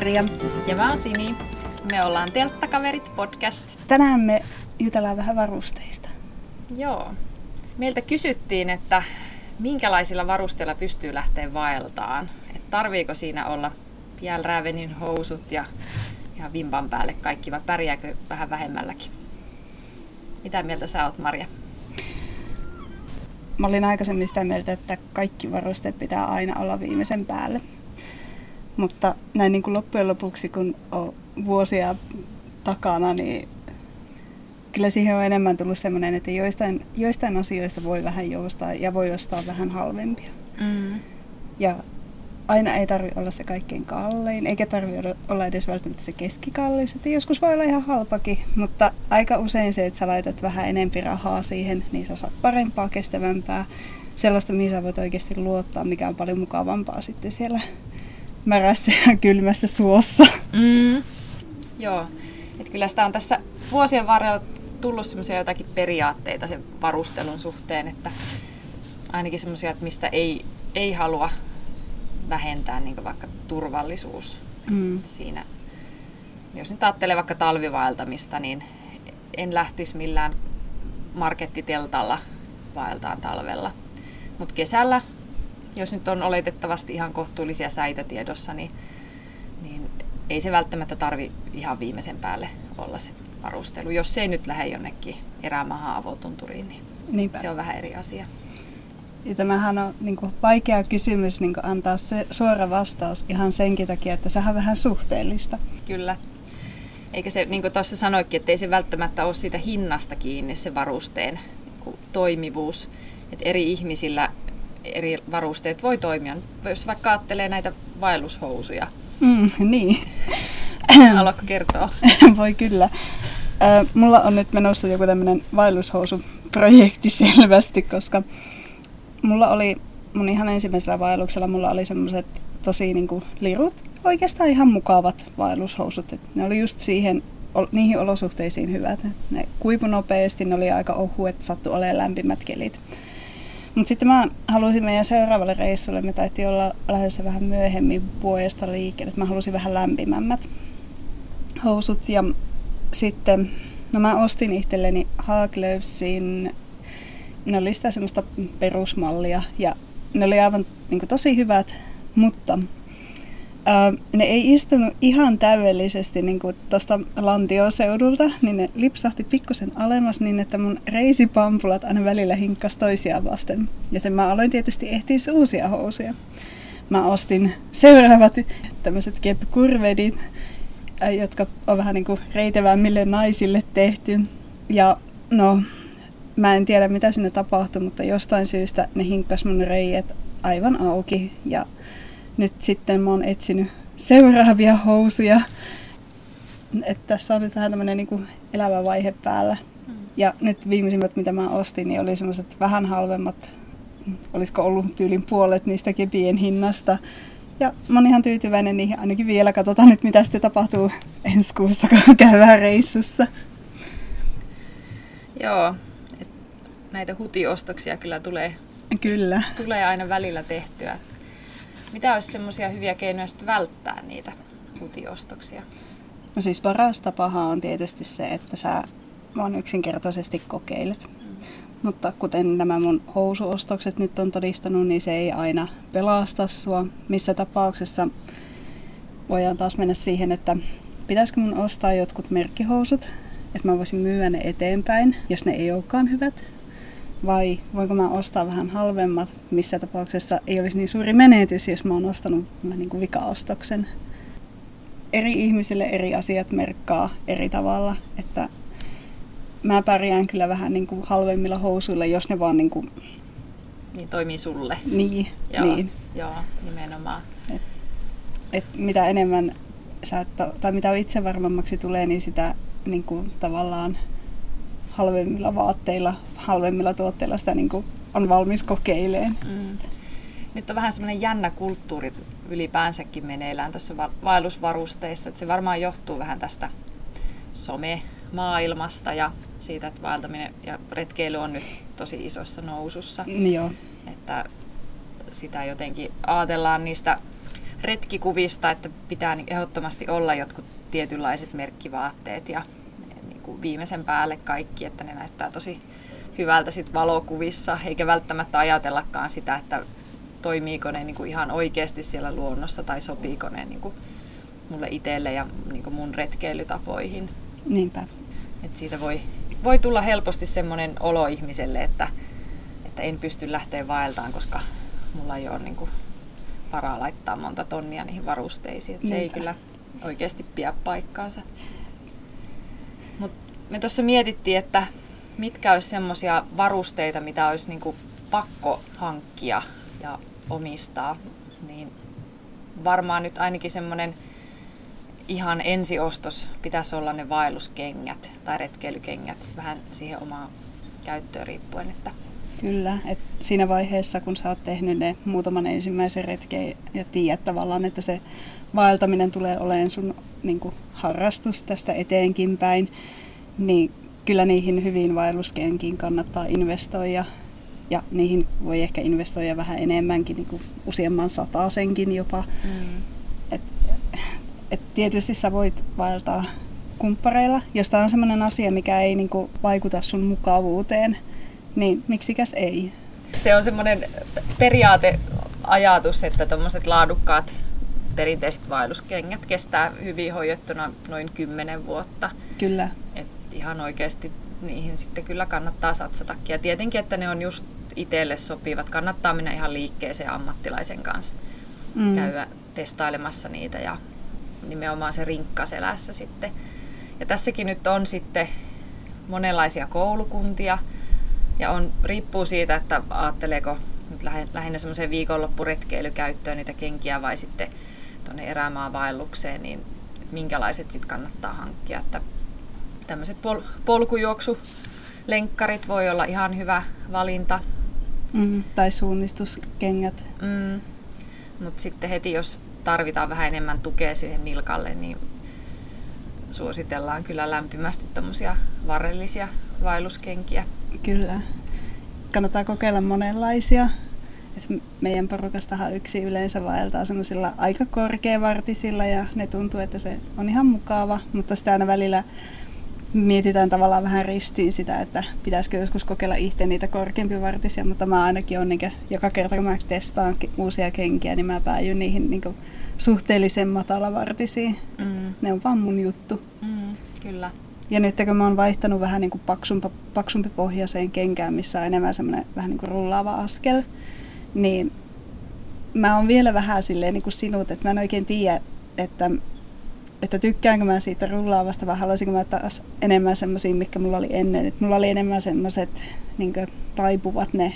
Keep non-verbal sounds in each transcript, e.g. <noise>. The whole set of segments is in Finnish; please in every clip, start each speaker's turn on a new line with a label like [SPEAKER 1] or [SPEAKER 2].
[SPEAKER 1] Maria.
[SPEAKER 2] Ja mä oon Sini. Me ollaan Telttakaverit podcast.
[SPEAKER 1] Tänään me jutellaan vähän varusteista.
[SPEAKER 2] Joo. Meiltä kysyttiin, että minkälaisilla varusteilla pystyy lähteä vaeltaan. Et tarviiko siinä olla Piel Rävenin housut ja, ja vimpan päälle kaikki vai pärjääkö vähän vähemmälläkin? Mitä mieltä sä oot, Maria?
[SPEAKER 1] Mä olin aikaisemmin sitä mieltä, että kaikki varusteet pitää aina olla viimeisen päälle. Mutta näin niin kuin loppujen lopuksi, kun on vuosia takana, niin kyllä siihen on enemmän tullut sellainen, että joistain, joistain asioista voi vähän joustaa ja voi ostaa vähän halvempia. Mm. Ja aina ei tarvitse olla se kaikkein kallein, eikä tarvitse olla edes välttämättä se keskikallis. Että joskus voi olla ihan halpakin, mutta aika usein se, että sä laitat vähän enempi rahaa siihen, niin sä saat parempaa, kestävämpää, sellaista, mihin sä voit oikeasti luottaa, mikä on paljon mukavampaa sitten siellä märässä ja kylmässä suossa. Mm.
[SPEAKER 2] Joo, että kyllä sitä on tässä vuosien varrella tullut semmoisia jotakin periaatteita sen varustelun suhteen, että ainakin semmoisia, että mistä ei, ei halua vähentää niin vaikka turvallisuus mm. siinä. Jos nyt ajattelee vaikka talvivaeltamista, niin en lähtisi millään markettiteltalla vaeltaan talvella. Mutta kesällä, jos nyt on oletettavasti ihan kohtuullisia säitä tiedossa, niin, niin ei se välttämättä tarvi ihan viimeisen päälle olla se varustelu. Jos se ei nyt lähde jonnekin erämaahan avotunturiin, niin Niinpä. se on vähän eri asia.
[SPEAKER 1] Ja tämähän on niin kuin, vaikea kysymys niin kuin, antaa se suora vastaus ihan senkin takia, että sehän on vähän suhteellista.
[SPEAKER 2] Kyllä. Eikä se, niin kuin tuossa sanoikin, että ei se välttämättä ole siitä hinnasta kiinni se varusteen niin toimivuus. Että eri ihmisillä eri varusteet voi toimia. Jos vaikka ajattelee näitä vaellushousuja.
[SPEAKER 1] Mm, niin.
[SPEAKER 2] Haluatko kertoa? <laughs>
[SPEAKER 1] voi kyllä. Äh, mulla on nyt menossa joku tämmöinen vaellushousuprojekti <laughs> selvästi, koska mulla oli mun ihan ensimmäisellä vaelluksella mulla oli semmoiset tosi niinku lirut, oikeastaan ihan mukavat vaellushousut. Et ne oli just siihen, niihin olosuhteisiin hyvät. Ne kuivu nopeasti, ne oli aika ohuet, sattu olemaan lämpimät kelit. Mutta sitten mä halusin meidän seuraavalle reissulle, me taittiin olla lähdössä vähän myöhemmin vuodesta liikkeelle, mä halusin vähän lämpimämmät housut. Ja sitten, no mä ostin itselleni Haglöfsin ne oli sitä semmoista perusmallia ja ne oli aivan niin kuin, tosi hyvät, mutta ää, ne ei istunut ihan täydellisesti niin tuosta lantioseudulta, niin ne lipsahti pikkusen alemmas niin, että mun reisipampulat aina välillä hinkkas toisiaan vasten. Joten mä aloin tietysti ehtiä uusia housuja. Mä ostin seuraavat tämmöiset kepkurvedit, jotka on vähän niin kuin naisille tehty. Ja no, mä en tiedä mitä sinne tapahtui, mutta jostain syystä ne hinkkas mun reijät aivan auki. Ja nyt sitten mä oon etsinyt seuraavia housuja. että tässä on nyt vähän tämmöinen niinku elävä vaihe päällä. Mm. Ja nyt viimeisimmät, mitä mä ostin, niin oli semmoiset vähän halvemmat. Olisiko ollut tyylin puolet niistä kepien hinnasta. Ja mä oon ihan tyytyväinen niihin ainakin vielä. Katsotaan nyt, mitä sitten tapahtuu ensi kuussa, kun <laughs> käydään reissussa.
[SPEAKER 2] Joo, näitä hutiostoksia kyllä tulee,
[SPEAKER 1] kyllä.
[SPEAKER 2] tulee aina välillä tehtyä. Mitä olisi semmoisia hyviä keinoja sitten välttää niitä hutiostoksia?
[SPEAKER 1] No siis paras tapahan on tietysti se, että sä vaan yksinkertaisesti kokeilet. Mm. Mutta kuten nämä mun housuostokset nyt on todistanut, niin se ei aina pelasta sua. Missä tapauksessa voidaan taas mennä siihen, että pitäisikö mun ostaa jotkut merkkihousut, että mä voisin myydä ne eteenpäin, jos ne ei olekaan hyvät vai voinko mä ostaa vähän halvemmat, missä tapauksessa ei olisi niin suuri menetys, jos mä oon ostanut niin kuin vikaostoksen. Eri ihmisille eri asiat merkkaa eri tavalla, että mä pärjään kyllä vähän niin kuin halvemmilla housuilla, jos ne vaan niin kuin...
[SPEAKER 2] Niin toimii sulle.
[SPEAKER 1] Niin,
[SPEAKER 2] joo,
[SPEAKER 1] niin.
[SPEAKER 2] Joo, nimenomaan.
[SPEAKER 1] Et, et mitä enemmän sä, tai mitä itse varmemmaksi tulee, niin sitä niin kuin tavallaan halvemmilla vaatteilla, halvemmilla tuotteilla sitä niin kuin on valmis kokeileen. Mm.
[SPEAKER 2] Nyt on vähän semmoinen jännä kulttuuri ylipäänsäkin meneillään tuossa vaellusvarusteissa. Että se varmaan johtuu vähän tästä some-maailmasta ja siitä, että vaeltaminen ja retkeily on nyt tosi isossa nousussa.
[SPEAKER 1] Joo.
[SPEAKER 2] Että sitä jotenkin ajatellaan niistä retkikuvista, että pitää niin ehdottomasti olla jotkut tietynlaiset merkkivaatteet ja kuin viimeisen päälle kaikki, että ne näyttää tosi hyvältä sit valokuvissa, eikä välttämättä ajatellakaan sitä, että toimiiko ne niin kuin ihan oikeasti siellä luonnossa tai sopiiko ne niin kuin mulle itselle ja niin kuin mun retkeilytapoihin.
[SPEAKER 1] Niinpä.
[SPEAKER 2] Et siitä voi, voi tulla helposti semmoinen olo ihmiselle, että, että en pysty lähteä vaeltaan, koska mulla ei ole niin kuin varaa laittaa monta tonnia niihin varusteisiin. Et se Niinpä. ei kyllä oikeasti pidä paikkaansa. Me tuossa mietittiin, että mitkä olisi semmoisia varusteita, mitä olisi niin kuin pakko hankkia ja omistaa, niin varmaan nyt ainakin semmoinen ihan ensiostos pitäisi olla ne vaelluskengät tai retkeilykengät vähän siihen omaan käyttöön riippuen. Että
[SPEAKER 1] Kyllä, että siinä vaiheessa kun sä oot tehnyt ne muutaman ensimmäisen retken ja tiedät tavallaan, että se vaeltaminen tulee olemaan sun niin kuin, harrastus tästä eteenkin päin, niin kyllä niihin hyvin vaelluskenkiin kannattaa investoida ja niihin voi ehkä investoida vähän enemmänkin, niin kuin useamman sataasenkin jopa. Mm. Et, et tietysti sä voit vaeltaa kumppareilla, jos tämä on sellainen asia, mikä ei niin kuin, vaikuta sun mukavuuteen, niin miksikäs ei?
[SPEAKER 2] Se on semmoinen periaateajatus, että tuommoiset laadukkaat perinteiset vaelluskengät kestää hyvin hoidettuna noin 10 vuotta.
[SPEAKER 1] Kyllä.
[SPEAKER 2] Et ihan oikeasti niihin sitten kyllä kannattaa satsatakin. Ja tietenkin, että ne on just itselle sopivat. Kannattaa mennä ihan liikkeeseen ammattilaisen kanssa. Mm. Käydä testailemassa niitä ja nimenomaan se rinkka selässä sitten. Ja tässäkin nyt on sitten monenlaisia koulukuntia. Ja on, riippuu siitä, että ajatteleeko nyt lähinnä semmoiseen viikonloppuretkeilykäyttöön niitä kenkiä vai sitten tuonne erämaavaellukseen, niin minkälaiset sitten kannattaa hankkia. Että tämmöiset pol- polkujuoksulenkkarit voi olla ihan hyvä valinta.
[SPEAKER 1] Mm, tai suunnistuskengät.
[SPEAKER 2] Mm. Mutta sitten heti, jos tarvitaan vähän enemmän tukea siihen nilkalle, niin suositellaan kyllä lämpimästi tämmöisiä varrellisia vaelluskenkiä.
[SPEAKER 1] Kyllä. Kannattaa kokeilla monenlaisia. Et meidän porukastahan yksi yleensä vaeltaa semmoisilla aika korkeavartisilla ja ne tuntuu, että se on ihan mukava, mutta sitä aina välillä mietitään tavallaan vähän ristiin sitä, että pitäisikö joskus kokeilla itse niitä korkeampivartisia, mutta mä ainakin on niin joka kerta kun mä testaan uusia kenkiä, niin mä päädyn niihin niin suhteellisen matalavartisiin. Mm. Ne on vaan mun juttu.
[SPEAKER 2] Mm, kyllä.
[SPEAKER 1] Ja nyt kun mä oon vaihtanut vähän niin kuin paksumpi, paksumpi pohjaiseen kenkään, missä on enemmän semmoinen vähän niin kuin rullaava askel, niin mä oon vielä vähän silleen niin kuin sinut, että mä en oikein tiedä, että että tykkäänkö mä siitä rullaavasta vai haluaisinko mä taas enemmän semmoisia, mikä mulla oli ennen. Et mulla oli enemmän semmoiset niin taipuvat ne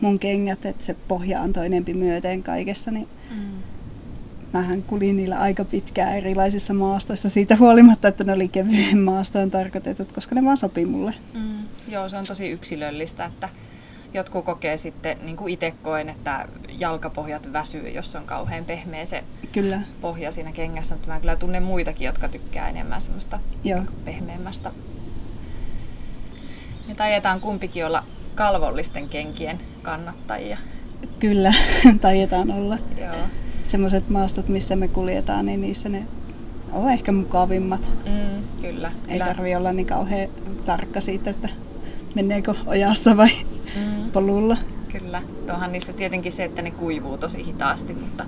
[SPEAKER 1] mun kengät, että se pohja antoi enempi myöten kaikessa, niin mm. mähän kulin niillä aika pitkään erilaisissa maastoissa siitä huolimatta, että ne oli kevyen maastoon tarkoitetut, koska ne vaan sopi mulle.
[SPEAKER 2] Mm. Joo, se on tosi yksilöllistä, että jotkut kokee sitten, niin kuin itse koen, että jalkapohjat väsyy, jos on kauhean pehmeä se
[SPEAKER 1] kyllä.
[SPEAKER 2] pohja siinä kengässä. Mutta mä kyllä tunnen muitakin, jotka tykkää enemmän semmoista Joo. pehmeämmästä. Me tajetaan kumpikin olla kalvollisten kenkien kannattajia.
[SPEAKER 1] Kyllä, <laughs> tajetaan olla. Joo. Semmoiset maastot, missä me kuljetaan, niin niissä ne on ehkä mukavimmat.
[SPEAKER 2] Mm, kyllä.
[SPEAKER 1] Ei tarvi olla niin kauhean tarkka siitä, että menneekö ojassa vai mm. polulla.
[SPEAKER 2] Kyllä. Tuohan niissä tietenkin se, että ne kuivuu tosi hitaasti, mutta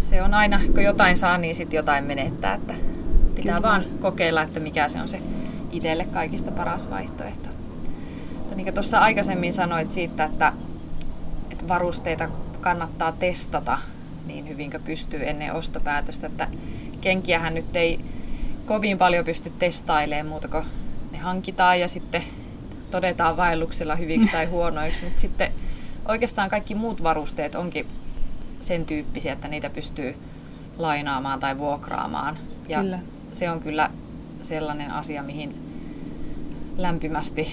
[SPEAKER 2] se on aina, kun jotain saa, niin sitten jotain menettää. Että pitää Kyllä. vaan kokeilla, että mikä se on se itselle kaikista paras vaihtoehto. Mutta niin kuin tuossa aikaisemmin sanoit siitä, että, että varusteita kannattaa testata niin hyvin kuin pystyy ennen ostopäätöstä, että kenkiähän nyt ei kovin paljon pysty testailemaan muuta kuin ne hankitaan ja sitten todetaan vaelluksella hyviksi tai huonoiksi, mutta sitten oikeastaan kaikki muut varusteet onkin sen tyyppisiä, että niitä pystyy lainaamaan tai vuokraamaan. Ja kyllä. se on kyllä sellainen asia, mihin lämpimästi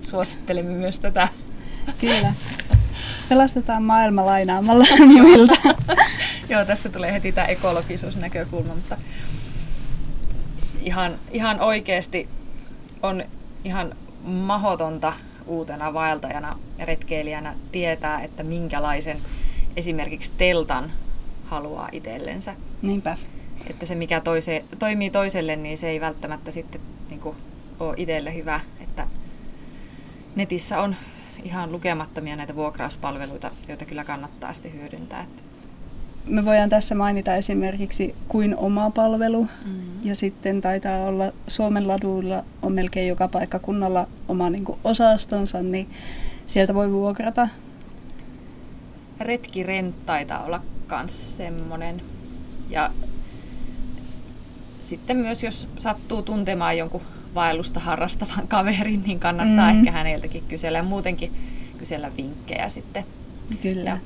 [SPEAKER 2] suosittelemme myös tätä.
[SPEAKER 1] Kyllä. Pelastetaan maailma lainaamalla muilta. <laughs>
[SPEAKER 2] Joo, tässä tulee heti tämä ekologisuusnäkökulma, mutta ihan, ihan oikeasti on ihan mahotonta uutena vaeltajana ja retkeilijänä tietää, että minkälaisen esimerkiksi teltan haluaa itsellensä.
[SPEAKER 1] Niinpä.
[SPEAKER 2] Että se mikä toise, toimii toiselle, niin se ei välttämättä sitten niin kuin, ole itselle hyvä. Että netissä on ihan lukemattomia näitä vuokrauspalveluita, joita kyllä kannattaa sitten hyödyntää.
[SPEAKER 1] Me voidaan tässä mainita esimerkiksi kuin oma palvelu mm. ja sitten taitaa olla Suomen laduilla on melkein joka paikkakunnalla oma niin kuin osastonsa, niin sieltä voi vuokrata.
[SPEAKER 2] Retkirent taitaa olla myös semmoinen. Ja sitten myös jos sattuu tuntemaan jonkun vaellusta harrastavan kaverin, niin kannattaa mm. ehkä häneltäkin kysellä ja muutenkin kysellä vinkkejä sitten.
[SPEAKER 1] Kyllä. Ja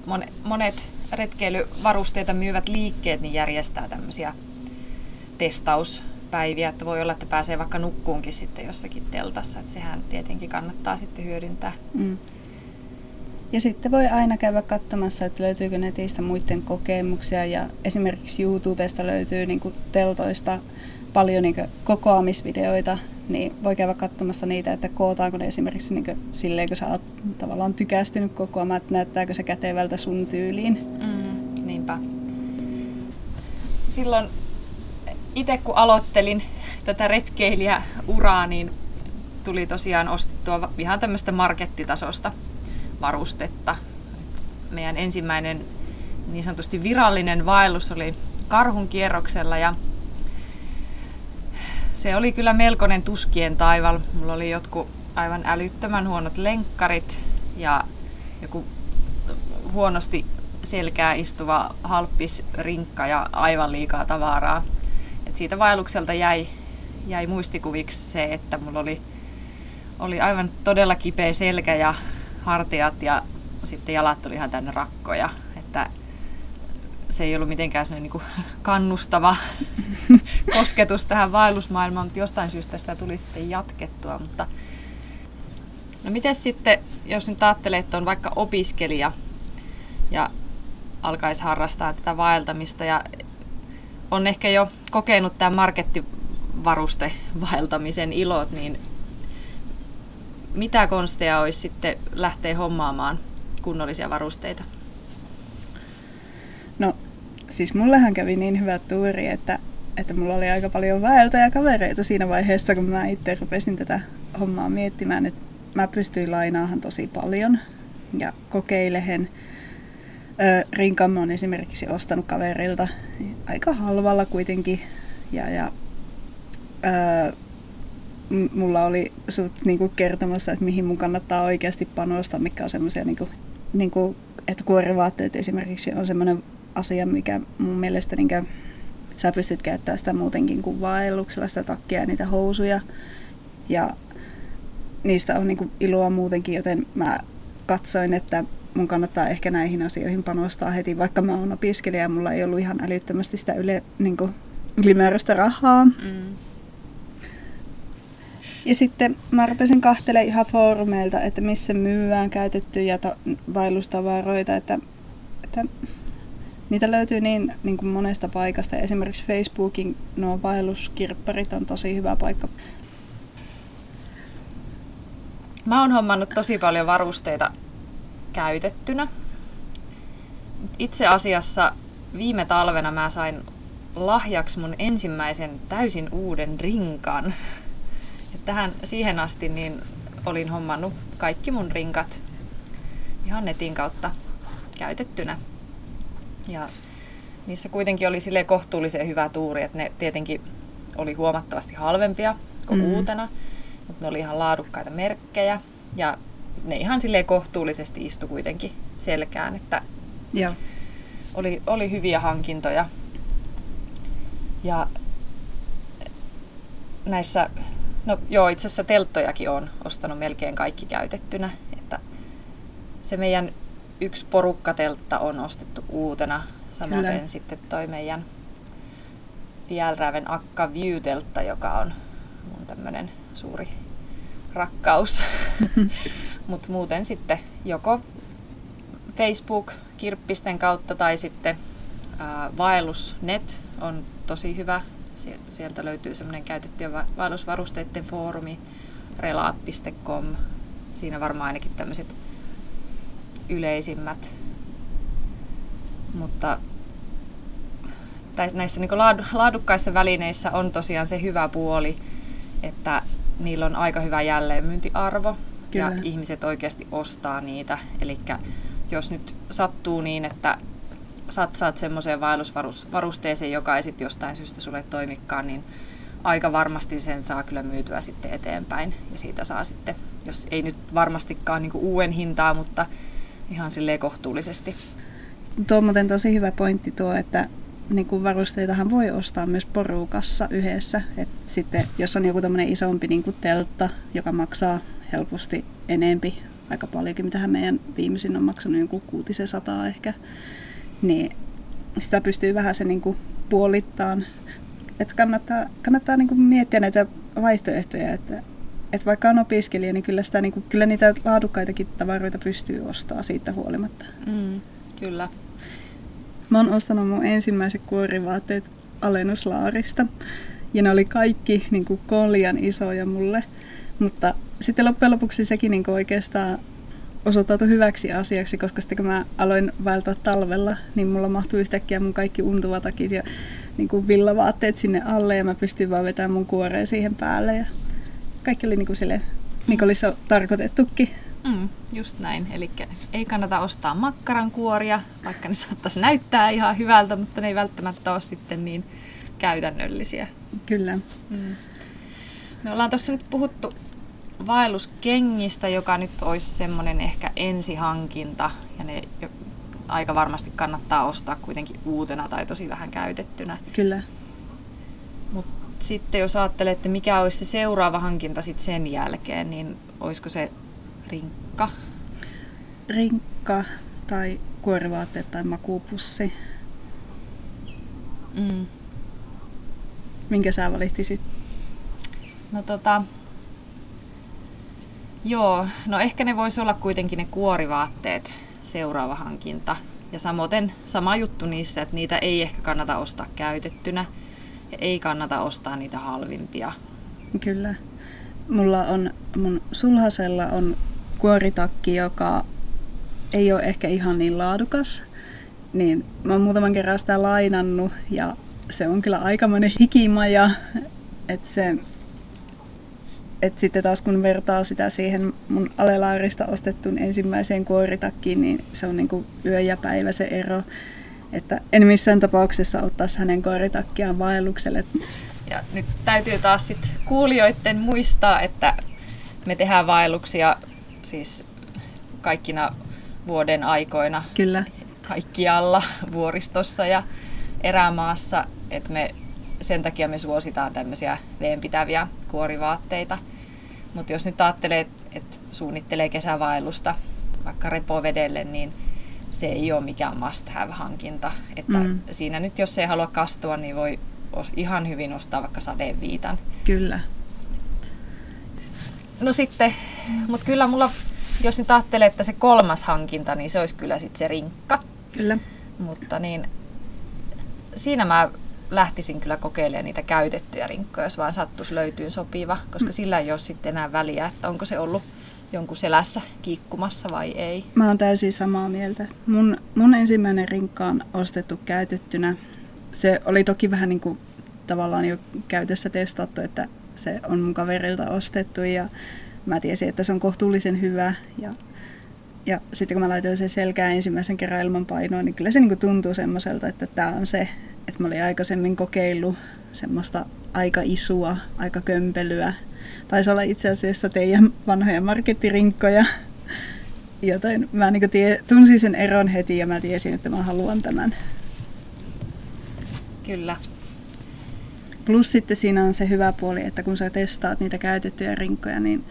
[SPEAKER 2] monet retkeilyvarusteita myyvät liikkeet niin järjestää tämmöisiä testauspäiviä, että voi olla, että pääsee vaikka nukkuunkin sitten jossakin teltassa, että sehän tietenkin kannattaa sitten hyödyntää. Mm.
[SPEAKER 1] Ja sitten voi aina käydä katsomassa, että löytyykö netistä muiden kokemuksia ja esimerkiksi YouTubesta löytyy niin kuin teltoista paljon niin kokoamisvideoita, niin voi käydä katsomassa niitä, että kootaanko ne esimerkiksi niin silleen, kun sä oot tavallaan tykästynyt kokoamaan, että näyttääkö se kätevältä sun tyyliin.
[SPEAKER 2] Mm, niinpä. Silloin itse kun aloittelin tätä retkeilijäuraa, niin tuli tosiaan ostettua ihan tämmöistä markettitasosta varustetta. Meidän ensimmäinen niin sanotusti virallinen vaellus oli karhun kierroksella ja se oli kyllä melkoinen tuskien taival. Mulla oli jotkut aivan älyttömän huonot lenkkarit ja joku huonosti selkää istuva halppis rinkka ja aivan liikaa tavaraa. Et siitä vaellukselta jäi, jäi muistikuviksi se, että mulla oli, oli aivan todella kipeä selkä ja hartiat ja sitten jalat oli ihan tänne rakkoja. Se ei ollut mitenkään niin kuin <laughs> kannustava <laughs> kosketus tähän vaellusmaailmaan, mutta jostain syystä sitä tuli sitten jatkettua. Mutta no miten sitten, jos nyt ajattelee, että on vaikka opiskelija ja alkaisi harrastaa tätä vaeltamista ja on ehkä jo kokenut tämän markettivaruste vaeltamisen ilot, niin mitä konsteja olisi sitten lähteä hommaamaan kunnollisia varusteita?
[SPEAKER 1] No siis mullehan kävi niin hyvä tuuri, että, että mulla oli aika paljon vaeltajakavereita siinä vaiheessa, kun mä itse rupesin tätä hommaa miettimään, että mä pystyin lainaahan tosi paljon ja kokeilehen. Rinkan on esimerkiksi ostanut kaverilta aika halvalla kuitenkin. Ja, ja ö, mulla oli sut niinku kertomassa, että mihin mun kannattaa oikeasti panostaa, mikä on semmoisia, niinku, niinku, että kuorivaatteet esimerkiksi on semmoinen asia, mikä mun mielestä niin kuin, sä pystyt käyttämään sitä muutenkin kuin vaelluksella, sitä takkia ja niitä housuja. Ja niistä on niin kuin iloa muutenkin, joten mä katsoin, että mun kannattaa ehkä näihin asioihin panostaa heti, vaikka mä oon opiskelija ja mulla ei ollut ihan älyttömästi sitä yle, niin kuin ylimääräistä rahaa. Mm. Ja sitten mä rupesin kahtelemaan ihan foorumeilta, että missä myyään käytettyjä ta- vaellustavaroita, että, että Niitä löytyy niin, niin kuin monesta paikasta. Esimerkiksi Facebookin nuo vaelluskirpparit on tosi hyvä paikka.
[SPEAKER 2] Mä oon hommannut tosi paljon varusteita käytettynä. Itse asiassa viime talvena mä sain lahjaksi mun ensimmäisen täysin uuden rinkan. Ja tähän, siihen asti niin olin hommannut kaikki mun rinkat ihan netin kautta käytettynä. Ja niissä kuitenkin oli sille kohtuullisen hyvä tuuri, että ne tietenkin oli huomattavasti halvempia kuin mm. uutena, mutta ne oli ihan laadukkaita merkkejä ja ne ihan sille kohtuullisesti istu kuitenkin selkään, että
[SPEAKER 1] ja.
[SPEAKER 2] Oli, oli hyviä hankintoja. Ja näissä, no joo, itse asiassa telttojakin on ostanut melkein kaikki käytettynä, että se meidän yksi porukkateltta on ostettu uutena. Samoin Kyllä. sitten toi meidän Fjällräven Akka View-teltta, joka on mun tämmönen suuri rakkaus. <laughs> Mutta muuten sitten joko Facebook-kirppisten kautta tai sitten äh, Vaellusnet on tosi hyvä. Sieltä löytyy semmoinen käytettyjen vaellusvarusteiden foorumi, mutta näissä niin laadukkaissa välineissä on tosiaan se hyvä puoli, että niillä on aika hyvä jälleenmyyntiarvo Kyllä. ja ihmiset oikeasti ostaa niitä. Eli jos nyt sattuu niin, että satsaat semmoiseen vaellusvarusteeseen, joka ei sitten jostain syystä sulle toimikaan, niin aika varmasti sen saa kyllä myytyä sitten eteenpäin. Ja siitä saa sitten, jos ei nyt varmastikaan niin uuden hintaa, mutta ihan silleen kohtuullisesti.
[SPEAKER 1] Tuo on tosi hyvä pointti tuo, että niin kuin varusteitahan voi ostaa myös porukassa yhdessä. Et sitten, jos on joku tämmöinen isompi niin kuin teltta, joka maksaa helposti enempi, aika paljonkin, mitä meidän viimeisin on maksanut joku kuutisen sataa ehkä, niin sitä pystyy vähän se niin kuin puolittaan. Että kannattaa, kannattaa niin kuin miettiä näitä vaihtoehtoja, että, että vaikka on opiskelija, niin kyllä, sitä, niin kuin, kyllä niitä laadukkaitakin tavaroita pystyy ostamaan siitä huolimatta.
[SPEAKER 2] Mm, kyllä.
[SPEAKER 1] Mä oon ostanut mun ensimmäiset kuorivaatteet alennuslaarista. Ja ne oli kaikki niin kuin liian isoja mulle. Mutta sitten loppujen lopuksi sekin niin kuin oikeastaan osoittautui hyväksi asiaksi, koska sitten kun mä aloin vaeltaa talvella, niin mulla mahtui yhtäkkiä mun kaikki untuvatakit ja niin kuin villavaatteet sinne alle ja mä pystyin vaan vetämään mun kuoreen siihen päälle. Ja kaikki oli niin kuin sille, niin kuin olisi tarkoitettukin.
[SPEAKER 2] Mm, just näin. Eli ei kannata ostaa makkarankuoria, vaikka ne saattaisi näyttää ihan hyvältä, mutta ne ei välttämättä ole sitten niin käytännöllisiä.
[SPEAKER 1] Kyllä.
[SPEAKER 2] Mm. Me ollaan tuossa nyt puhuttu vaelluskengistä, joka nyt olisi semmoinen ehkä ensihankinta, ja ne aika varmasti kannattaa ostaa kuitenkin uutena tai tosi vähän käytettynä.
[SPEAKER 1] Kyllä.
[SPEAKER 2] Mutta sitten jos ajattelee, että mikä olisi se seuraava hankinta sitten sen jälkeen, niin olisiko se rinkka?
[SPEAKER 1] Rinkka tai kuorivaatteet tai makuupussi.
[SPEAKER 2] Mm.
[SPEAKER 1] Minkä sä valittisit?
[SPEAKER 2] No tota, joo, no ehkä ne voisi olla kuitenkin ne kuorivaatteet seuraava hankinta. Ja samoin sama juttu niissä, että niitä ei ehkä kannata ostaa käytettynä ei kannata ostaa niitä halvimpia.
[SPEAKER 1] Kyllä. Mulla on, mun sulhasella on kuoritakki, joka ei ole ehkä ihan niin laadukas, niin mä oon muutaman kerran sitä lainannut ja se on kyllä aikamoinen hikimaja, että se et sitten taas kun vertaa sitä siihen mun alelaarista ostettuun ensimmäiseen kuoritakkiin, niin se on niinku yö ja päivä se ero. Että en missään tapauksessa ottaisi hänen kuoritakkiaan vaellukselle.
[SPEAKER 2] Ja nyt täytyy taas sit kuulijoiden muistaa, että me tehdään vaelluksia siis kaikkina vuoden aikoina.
[SPEAKER 1] Kyllä.
[SPEAKER 2] Kaikkialla vuoristossa ja erämaassa, että me sen takia me suositaan tämmöisiä veenpitäviä kuorivaatteita. Mutta jos nyt ajattelee, että suunnittelee kesävaellusta vaikka repovedelle, niin se ei ole mikään must-have-hankinta. Että mm. Siinä nyt, jos ei halua kastua, niin voi ihan hyvin ostaa vaikka sadeviitan.
[SPEAKER 1] Kyllä.
[SPEAKER 2] No sitten, mutta kyllä mulla, jos nyt ajattelee, että se kolmas hankinta, niin se olisi kyllä sitten se rinkka.
[SPEAKER 1] Kyllä.
[SPEAKER 2] Mutta niin, siinä mä lähtisin kyllä kokeilemaan niitä käytettyjä rinkkoja, jos vaan sattuisi löytyy sopiva, koska mm. sillä ei ole sitten enää väliä, että onko se ollut jonkun selässä kiikkumassa vai ei.
[SPEAKER 1] Mä oon täysin samaa mieltä. Mun, mun ensimmäinen rinkka on ostettu käytettynä. Se oli toki vähän niin kuin tavallaan jo käytössä testattu, että se on mun kaverilta ostettu ja mä tiesin, että se on kohtuullisen hyvä. Ja, ja sitten kun mä laitoin sen selkään ensimmäisen kerran ilman painoa, niin kyllä se niin tuntuu semmoiselta, että tämä on se. Että mä olin aikaisemmin kokeillut semmoista aika isua, aika kömpelyä. Taisi olla itse asiassa teidän vanhoja markettirinkkoja. Joten mä niin tie, tunsin sen eron heti ja mä tiesin, että mä haluan tämän.
[SPEAKER 2] Kyllä.
[SPEAKER 1] Plus sitten siinä on se hyvä puoli, että kun sä testaat niitä käytettyjä rinkkoja, niin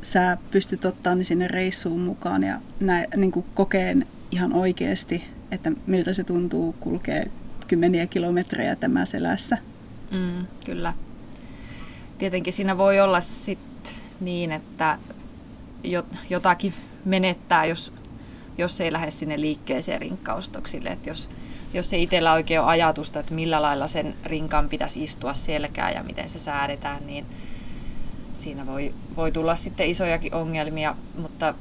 [SPEAKER 1] sä pystyt ottaa ne sinne reissuun mukaan ja nä, niin kuin kokeen ihan oikeasti, että miltä se tuntuu kulkea kymmeniä kilometrejä tämä selässä.
[SPEAKER 2] Mm, kyllä. Tietenkin siinä voi olla sit niin, että jotakin menettää, jos, jos ei lähde sinne liikkeeseen rinkkaustoksille. Että jos, jos ei itsellä oikein ole ajatusta, että millä lailla sen rinkan pitäisi istua selkää ja miten se säädetään, niin siinä voi, voi tulla sitten isojakin ongelmia, mutta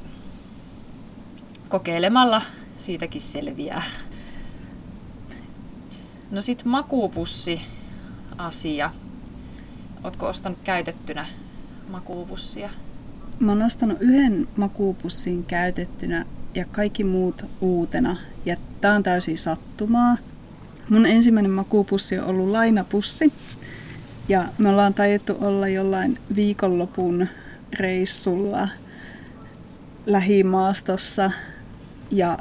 [SPEAKER 2] kokeilemalla siitäkin selviää. No sit makuupussi asia. Ootko ostanut käytettynä makuupussia?
[SPEAKER 1] Mä oon ostanut yhden makuupussin käytettynä ja kaikki muut uutena. Ja tää on täysin sattumaa. Mun ensimmäinen makuupussi on ollut lainapussi. Ja me ollaan tajettu olla jollain viikonlopun reissulla lähimaastossa. Ja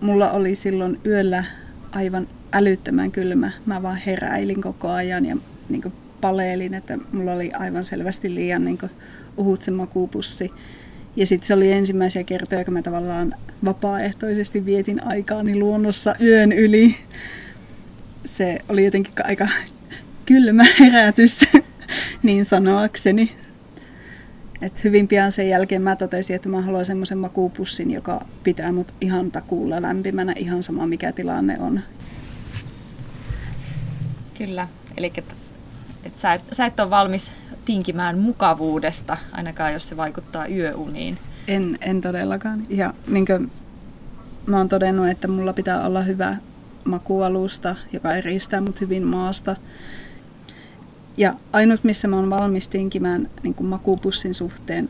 [SPEAKER 1] mulla oli silloin yöllä aivan älyttömän kylmä. Mä vaan heräilin koko ajan ja niin paleelin, että mulla oli aivan selvästi liian niin uhut se makuupussi. Ja sitten se oli ensimmäisiä kertoja, kun mä tavallaan vapaaehtoisesti vietin aikaani luonnossa yön yli. Se oli jotenkin aika kylmä herätys, <laughs> niin sanoakseni. Et hyvin pian sen jälkeen mä totesin, että mä haluan semmoisen makuupussin, joka pitää mut ihan takuulla lämpimänä, ihan sama mikä tilanne on.
[SPEAKER 2] Kyllä, eli että sä, et, sä et ole valmis tinkimään mukavuudesta, ainakaan jos se vaikuttaa yöuniin.
[SPEAKER 1] En, en todellakaan. Ja niin kuin mä oon todennut, että mulla pitää olla hyvä makualusta, joka eristää mut hyvin maasta. Ja ainut, missä mä oon valmis tinkimään niin kuin makupussin suhteen,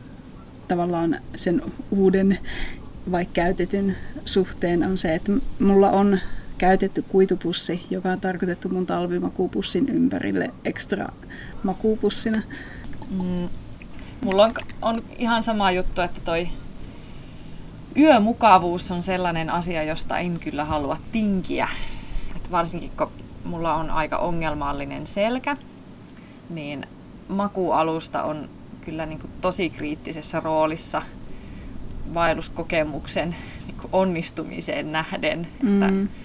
[SPEAKER 1] tavallaan sen uuden vaikka käytetyn suhteen, on se, että mulla on käytetty kuitupussi, joka on tarkoitettu mun talvimakuupussin ympärille ekstra makuupussina. Mm,
[SPEAKER 2] mulla on, on ihan sama juttu, että toi yömukavuus on sellainen asia, josta en kyllä halua tinkiä. Et varsinkin kun mulla on aika ongelmallinen selkä, niin makualusta on kyllä niin kuin tosi kriittisessä roolissa vaelluskokemuksen niin kuin onnistumiseen nähden. Mm. Että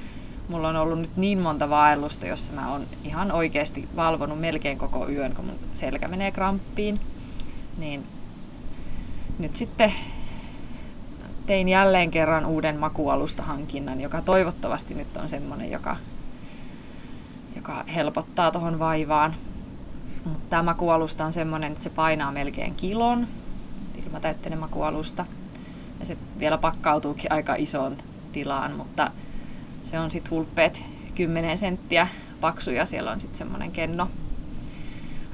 [SPEAKER 2] mulla on ollut nyt niin monta vaellusta, jossa mä oon ihan oikeasti valvonut melkein koko yön, kun mun selkä menee kramppiin. Niin nyt sitten tein jälleen kerran uuden makualustahankinnan, joka toivottavasti nyt on semmoinen, joka, joka helpottaa tuohon vaivaan. Mutta tämä makualusta on semmoinen, että se painaa melkein kilon, ilmatäytteinen makualusta. Ja se vielä pakkautuukin aika isoon tilaan, mutta se on sitten hulppeet 10 senttiä paksu ja siellä on sitten semmoinen kenno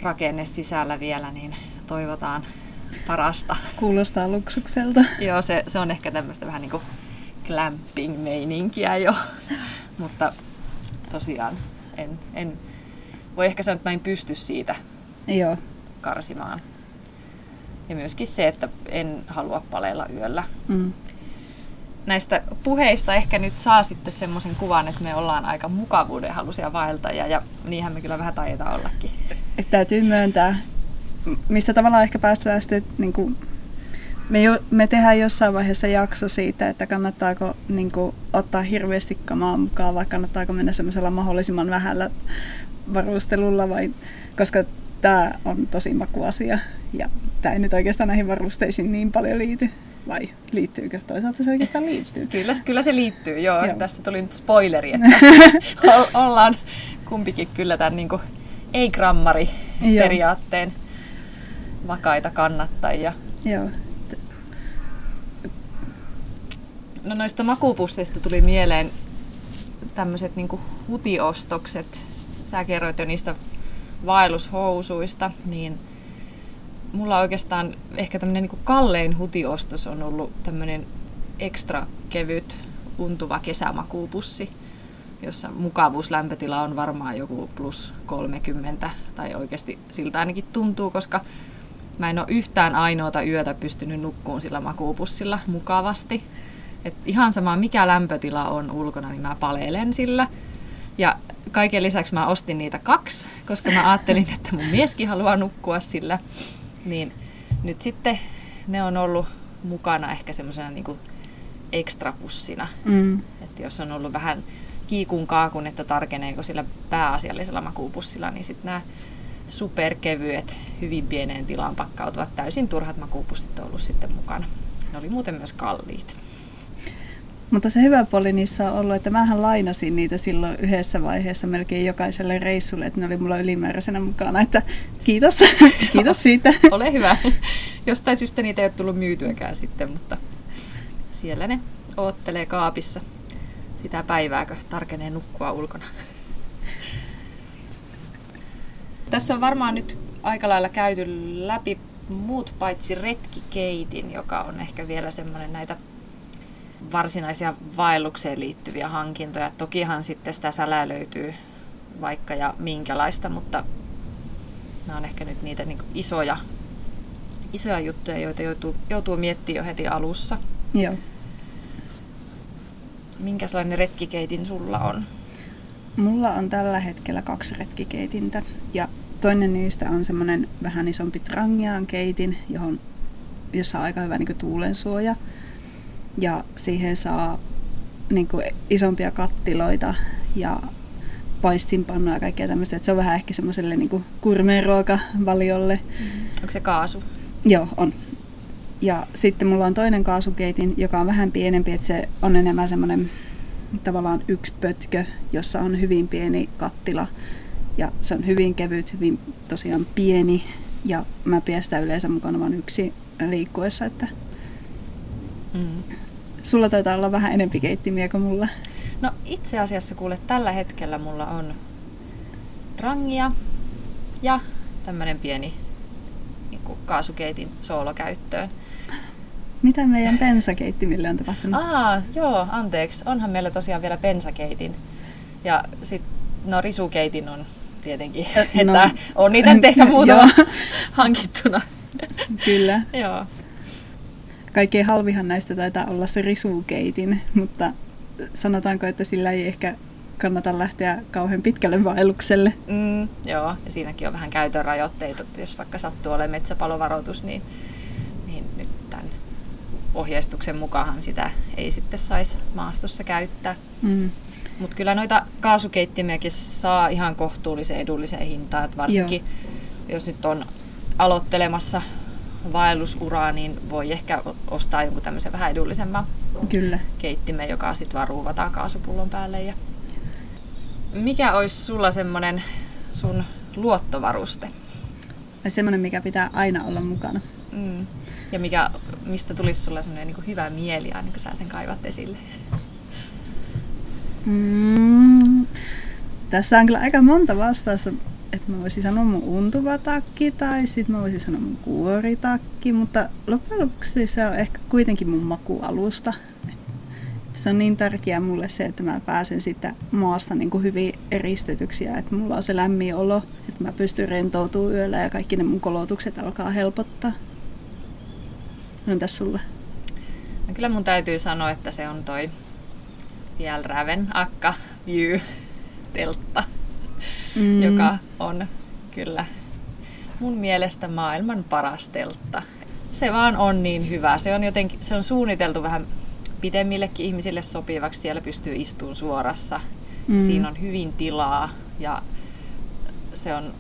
[SPEAKER 2] rakenne sisällä vielä, niin toivotaan parasta.
[SPEAKER 1] Kuulostaa luksukselta.
[SPEAKER 2] Joo, se, se on ehkä tämmöistä vähän niin kuin glamping-meininkiä jo, <laughs> mutta tosiaan en, en voi ehkä sanoa, että mä en pysty siitä Joo. karsimaan. Ja myöskin se, että en halua paleilla yöllä. Mm näistä puheista ehkä nyt saa sitten semmoisen kuvan, että me ollaan aika mukavuuden halusia vaeltajia ja niinhän me kyllä vähän taitaa ollakin.
[SPEAKER 1] Et täytyy myöntää, mistä tavallaan ehkä päästään sitten, niin kuin, me, jo, me tehdään jossain vaiheessa jakso siitä, että kannattaako niin kuin, ottaa hirveästi kamaa mukaan vai kannattaako mennä semmoisella mahdollisimman vähällä varustelulla vai, koska tämä on tosi makuasia ja tämä ei nyt oikeastaan näihin varusteisiin niin paljon liity. Vai liittyykö? Toisaalta se oikeastaan liittyy.
[SPEAKER 2] Kyllä, kyllä se liittyy, joo. joo. Tästä tuli nyt spoileri, että <laughs> ollaan kumpikin kyllä tämän niin ei-grammari periaatteen vakaita kannattajia.
[SPEAKER 1] Joo.
[SPEAKER 2] No noista makupusseista tuli mieleen tämmöiset niin hutiostokset. Sä kerroit jo niistä vaellushousuista, niin – mulla oikeastaan ehkä tämmöinen niin kallein hutiostos on ollut tämmöinen ekstra kevyt untuva kesämakuupussi, jossa mukavuuslämpötila on varmaan joku plus 30, tai oikeasti siltä ainakin tuntuu, koska mä en ole yhtään ainoata yötä pystynyt nukkuun sillä makuupussilla mukavasti. Et ihan sama mikä lämpötila on ulkona, niin mä paleilen sillä. Ja kaiken lisäksi mä ostin niitä kaksi, koska mä ajattelin, että mun mieskin haluaa nukkua sillä. Niin nyt sitten ne on ollut mukana ehkä semmoisena niin ekstrapussina. Mm. Että jos on ollut vähän kiikun kaakun, että tarkeneeko sillä pääasiallisella makuupussilla, niin sitten nämä superkevyet, hyvin pieneen tilaan pakkautuvat täysin turhat makuupussit on ollut sitten mukana. Ne oli muuten myös kalliit.
[SPEAKER 1] Mutta se hyvä puoli niissä on ollut, että mähän lainasin niitä silloin yhdessä vaiheessa melkein jokaiselle reissulle, että ne oli mulla ylimääräisenä mukana, että kiitos, <laughs> kiitos siitä.
[SPEAKER 2] Ole hyvä. Jostain syystä niitä ei ole tullut myytyäkään sitten, mutta siellä ne oottelee kaapissa sitä päivääkö tarkenee nukkua ulkona. Tässä on varmaan nyt aika lailla käyty läpi muut paitsi retkikeitin, joka on ehkä vielä semmoinen näitä varsinaisia vaellukseen liittyviä hankintoja. Tokihan sitten sitä sälää löytyy vaikka ja minkälaista, mutta nämä on ehkä nyt niitä niin isoja, isoja juttuja, joita joutuu, joutuu miettimään jo heti alussa.
[SPEAKER 1] Joo.
[SPEAKER 2] Minkälainen retkikeitin sulla on?
[SPEAKER 1] Mulla on tällä hetkellä kaksi retkikeitintä ja toinen niistä on semmoinen vähän isompi Trangiaan keitin, johon, jossa on aika hyvä niin tuulensuoja. Ja siihen saa niin kuin, isompia kattiloita ja paistinpannuja ja kaikkea tämmöistä. Että se on vähän ehkä semmoiselle niin kurmeen ruokavaliolle.
[SPEAKER 2] Mm. Onko se kaasu?
[SPEAKER 1] Joo, on. Ja sitten mulla on toinen kaasukeitin, joka on vähän pienempi, että se on enemmän semmoinen tavallaan yksi pötkö, jossa on hyvin pieni kattila. Ja se on hyvin kevyt, hyvin tosiaan pieni. Ja mä pidän sitä yleensä mukana vain yksi liikkuessa, että mm. sulla taitaa olla vähän enempi keittimiä kuin mulla.
[SPEAKER 2] No itse asiassa kuule, tällä hetkellä mulla on trangia ja tämmöinen pieni niin kaasukeitin soolokäyttöön.
[SPEAKER 1] Mitä meidän pensakeittimille on tapahtunut?
[SPEAKER 2] Aa, joo, anteeksi. Onhan meillä tosiaan vielä pensakeitin. Ja sitten, no risukeitin on tietenkin, no, että on niitä ehkä <laughs> muutama hankittuna.
[SPEAKER 1] Kyllä.
[SPEAKER 2] joo.
[SPEAKER 1] Kaikkein halvihan näistä taitaa olla se risukeitin, mutta sanotaanko, että sillä ei ehkä kannata lähteä kauhean pitkälle vaellukselle.
[SPEAKER 2] Mm, joo, ja siinäkin on vähän käytön rajoitteita, että jos vaikka sattuu olemaan metsäpalovaroitus, niin ohjeistuksen mukaan sitä ei sitten saisi maastossa käyttää. Mm. Mutta kyllä noita kaasukeittimiäkin saa ihan kohtuullisen edulliseen hintaan, että varsinkin Joo. jos nyt on aloittelemassa vaellusuraa, niin voi ehkä ostaa jonkun tämmöisen vähän edullisemman
[SPEAKER 1] Kyllä.
[SPEAKER 2] keittimen, joka sitten vaan ruuvataan kaasupullon päälle. Ja... Mikä olisi sulla semmoinen sun luottovaruste?
[SPEAKER 1] Semmoinen, mikä pitää aina olla mukana.
[SPEAKER 2] Mm. Ja mikä, mistä tulisi sulle sellainen niin hyvä mieli aina, kun sä sen kaivat esille?
[SPEAKER 1] Mm, tässä on kyllä aika monta vastausta. Että mä voisin sanoa mun untuva takki tai sitten mä voisin sanoa mun kuoritakki, mutta loppujen lopuksi se on ehkä kuitenkin mun makualusta. Se on niin tärkeää mulle se, että mä pääsen sitä maasta niin kuin hyvin eristetyksi ja että mulla on se lämmin olo, että mä pystyn rentoutumaan yöllä ja kaikki ne mun kolotukset alkaa helpottaa. Entäs sulle?
[SPEAKER 2] No kyllä mun täytyy sanoa, että se on toi Fjällräven Akka View teltta, mm. joka on kyllä mun mielestä maailman paras teltta. Se vaan on niin hyvä. Se on, jotenkin, se on suunniteltu vähän pitemmillekin ihmisille sopivaksi. Siellä pystyy istumaan suorassa. Mm. Siinä on hyvin tilaa ja se on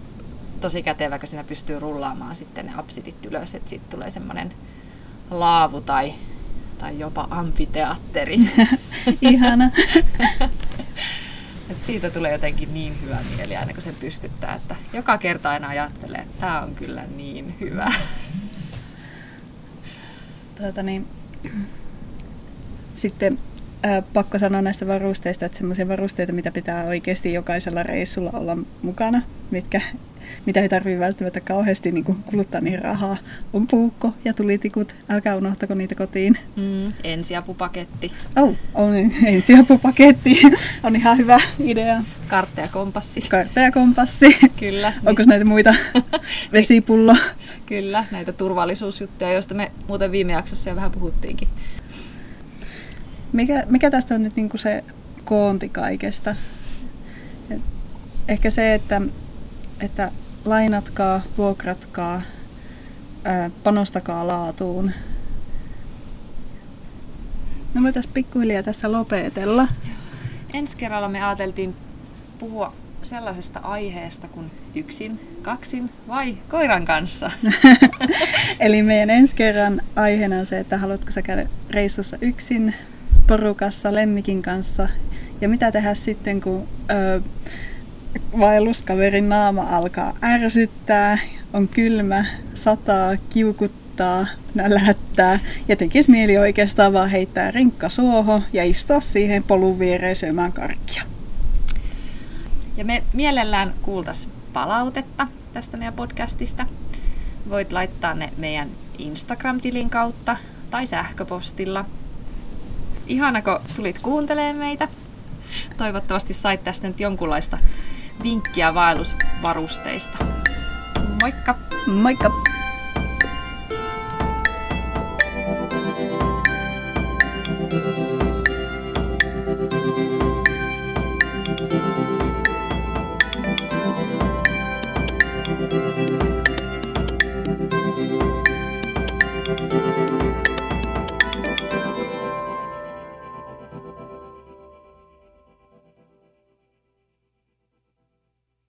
[SPEAKER 2] tosi kätevä, kun siinä pystyy rullaamaan sitten ne absidit ylös, että siitä tulee semmoinen laavu tai, tai jopa amfiteatteri. <laughs>
[SPEAKER 1] Ihana. <laughs>
[SPEAKER 2] Et siitä tulee jotenkin niin hyvä mieli aina kun sen pystyttää, että joka kerta aina ajattelee, että tämä on kyllä niin hyvä.
[SPEAKER 1] Tuota niin, sitten äh, pakko sanoa näistä varusteista, että semmoisia varusteita, mitä pitää oikeasti jokaisella reissulla olla mukana, mitkä mitä ei tarvitse välttämättä kauheasti niin kuin kuluttaa niin rahaa, on puukko ja tulitikut. Älkää unohtako niitä kotiin.
[SPEAKER 2] Mm, ensiapupaketti.
[SPEAKER 1] Oh, on <laughs> ensiapupaketti. <laughs> on ihan hyvä idea.
[SPEAKER 2] Kartta ja kompassi.
[SPEAKER 1] Kartta ja kompassi.
[SPEAKER 2] Kyllä.
[SPEAKER 1] Onko näitä muita? <laughs> Vesipullo.
[SPEAKER 2] Kyllä, näitä turvallisuusjuttuja, joista me muuten viime jaksossa jo vähän puhuttiinkin.
[SPEAKER 1] Mikä, mikä tästä on nyt niin kuin se koonti kaikesta? Et ehkä se, että, että lainatkaa, vuokratkaa, panostakaa laatuun. Me voitaisiin pikkuhiljaa tässä lopetella.
[SPEAKER 2] Ensi kerralla me ajateltiin puhua sellaisesta aiheesta kuin yksin, kaksin vai koiran kanssa. <laughs> <laughs>
[SPEAKER 1] Eli meidän ensi kerran aiheena on se, että haluatko sä käydä reissussa yksin, porukassa, lemmikin kanssa ja mitä tehdä sitten, kun ö, vaelluskaverin naama alkaa ärsyttää, on kylmä, sataa, kiukuttaa, nälättää ja tekisi mieli oikeastaan vaan heittää rinkka suoho ja istua siihen polun viereen syömään karkkia.
[SPEAKER 2] Ja me mielellään kuultas palautetta tästä meidän podcastista. Voit laittaa ne meidän Instagram-tilin kautta tai sähköpostilla. Ihana, kun tulit kuuntelemaan meitä. Toivottavasti sait tästä nyt jonkunlaista vinkkiä vaellusvarusteista. Moikka!
[SPEAKER 1] Moikka!